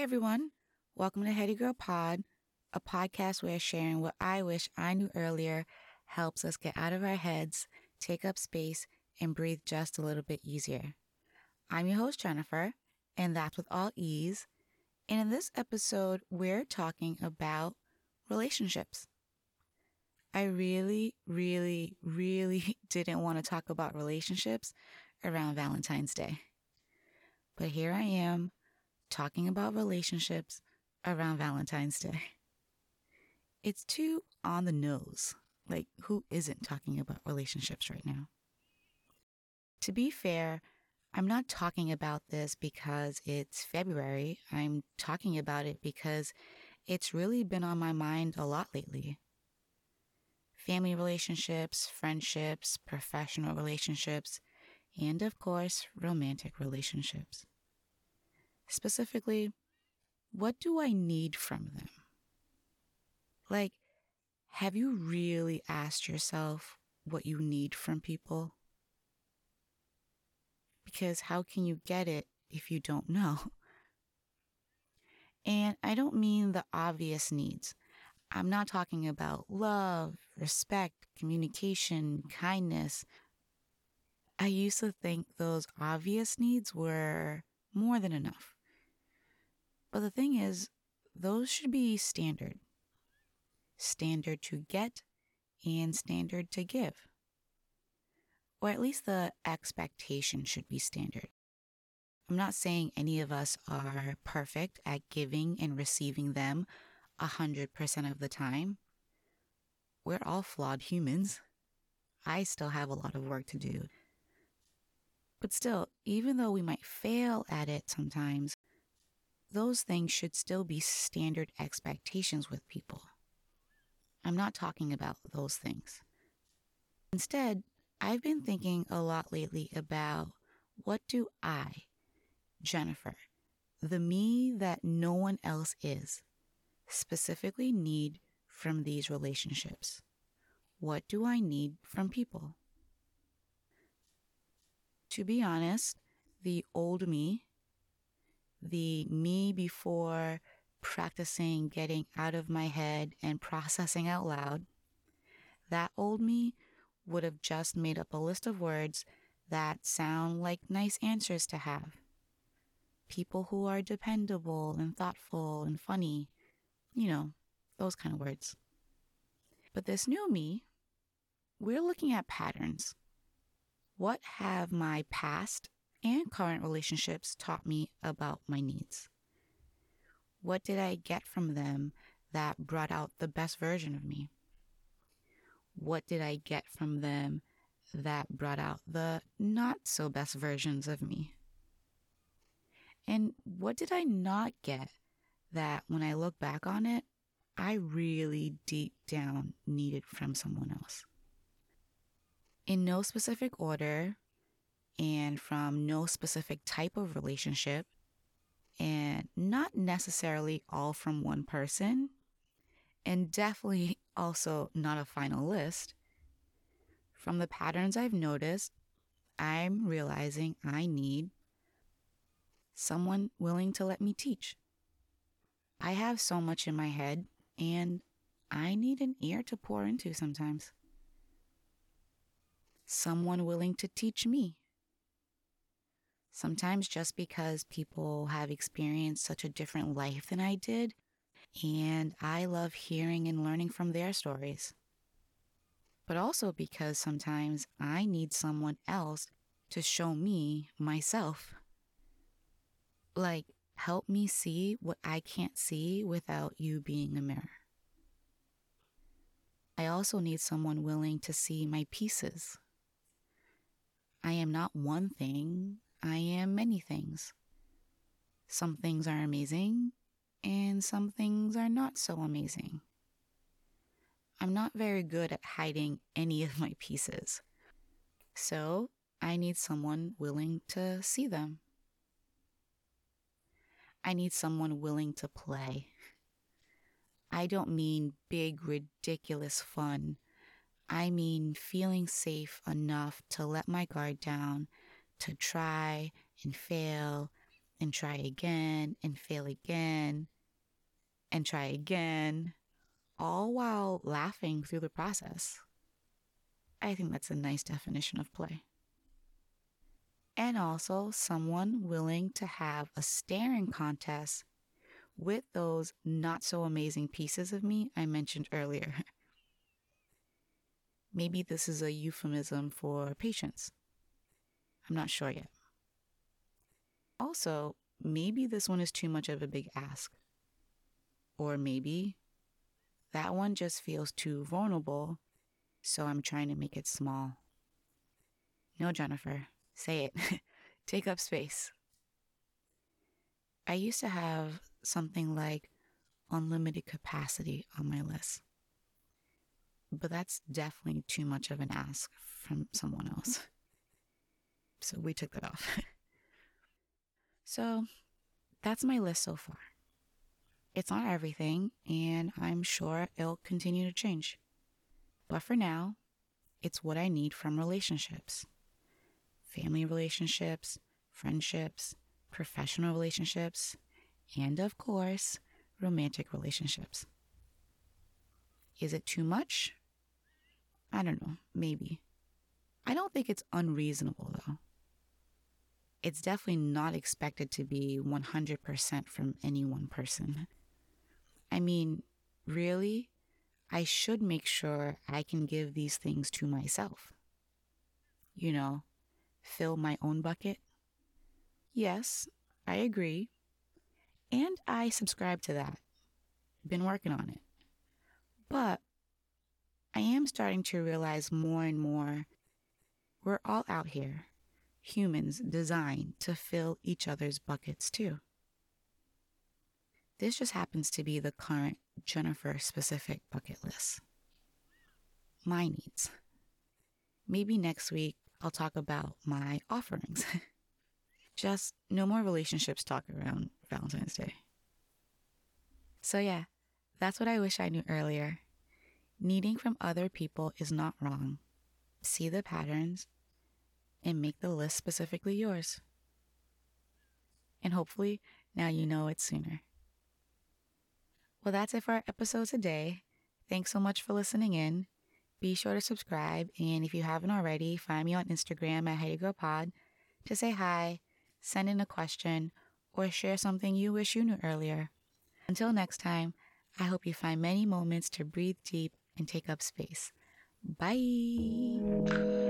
Hey everyone, welcome to Heady Girl Pod, a podcast where sharing what I wish I knew earlier helps us get out of our heads, take up space, and breathe just a little bit easier. I'm your host, Jennifer, and that's with all ease. And in this episode, we're talking about relationships. I really, really, really didn't want to talk about relationships around Valentine's Day. But here I am talking about relationships around Valentine's Day. It's too on the nose. Like, who isn't talking about relationships right now? To be fair, I'm not talking about this because it's February. I'm talking about it because it's really been on my mind a lot lately. Family relationships, friendships, professional relationships, and of course, romantic relationships. Specifically, what do I need from them? Like, have you really asked yourself what you need from people? Because how can you get it if you don't know? And I don't mean the obvious needs. I'm not talking about love, respect, communication, kindness. I used to think those obvious needs were more than enough. But the thing is, those should be standard. Standard to get and standard to give. Or at least the expectation should be standard. I'm not saying any of us are perfect at giving and receiving them 100% of the time. We're all flawed humans. I still have a lot of work to do. But still, even though we might fail at it sometimes, those things should still be standard expectations with people. I'm not talking about those things. Instead, I've been thinking a lot lately about what do I, Jennifer, the me that no one else is, specifically need from these relationships? What do I need from people? To be honest, the old me the me before practicing getting out of my head and processing out loud, that old me would have just made up a list of words that sound like nice answers to have. People who are dependable and thoughtful and funny, you know, those kind of words. But this new me, we're looking at patterns. What have my past and current relationships taught me about my needs? What did I get from them that brought out the best version of me? What did I get from them that brought out the not so best versions of me? And what did I not get that when I look back on it, I really deep down needed from someone else? In no specific order, and from no specific type of relationship and not necessarily all from one person and definitely also not a final list. From the patterns I've noticed, I'm realizing I need someone willing to let me teach. I have so much in my head and I need an ear to pour into sometimes. Someone willing to teach me Sometimes just because people have experienced such a different life than I did, and I love hearing and learning from their stories. But also because sometimes I need someone else to show me myself. Like, help me see what I can't see without you being a mirror. I also need someone willing to see my pieces. I am not one thing, I am many things. Some things are amazing, and some things are not so amazing. I'm not very good at hiding any of my pieces. So I need someone willing to see them. I need someone willing to play. I don't mean big, ridiculous fun. I mean feeling safe enough to let my guard down to try and fail and try again and fail again and try again, all while laughing through the process. I think that's a nice definition of play. And also, someone willing to have a staring contest with those not so amazing pieces of me I mentioned earlier. Maybe this is a euphemism for patience. I'm not sure yet. Also, maybe this one is too much of a big ask. Or maybe that one just feels too vulnerable, so I'm trying to make it small. No, Jennifer, say it. Take up space. I used to have something like unlimited capacity on my list. But that's definitely too much of an ask from someone else. So we took that off. so that's my list so far. It's not everything, and I'm sure it'll continue to change. But for now, it's what I need from relationships family relationships, friendships, professional relationships, and of course, romantic relationships. Is it too much? I don't know, maybe. I don't think it's unreasonable though. It's definitely not expected to be 100% from any one person. I mean, really, I should make sure I can give these things to myself. You know, fill my own bucket. Yes, I agree. And I subscribe to that. Been working on it. But I am starting to realize more and more we're all out here, humans designed to fill each other's buckets too. This just happens to be the current Jennifer specific bucket list. My needs. Maybe next week I'll talk about my offerings. just no more relationships talk around Valentine's Day. So, yeah, that's what I wish I knew earlier. Needing from other people is not wrong. See the patterns and make the list specifically yours. And hopefully, now you know it sooner. Well, that's it for our episode today. Thanks so much for listening in. Be sure to subscribe, and if you haven't already, find me on Instagram at HeadyGirlPod to say hi, send in a question, or share something you wish you knew earlier. Until next time, I hope you find many moments to breathe deep and take up space. Bye.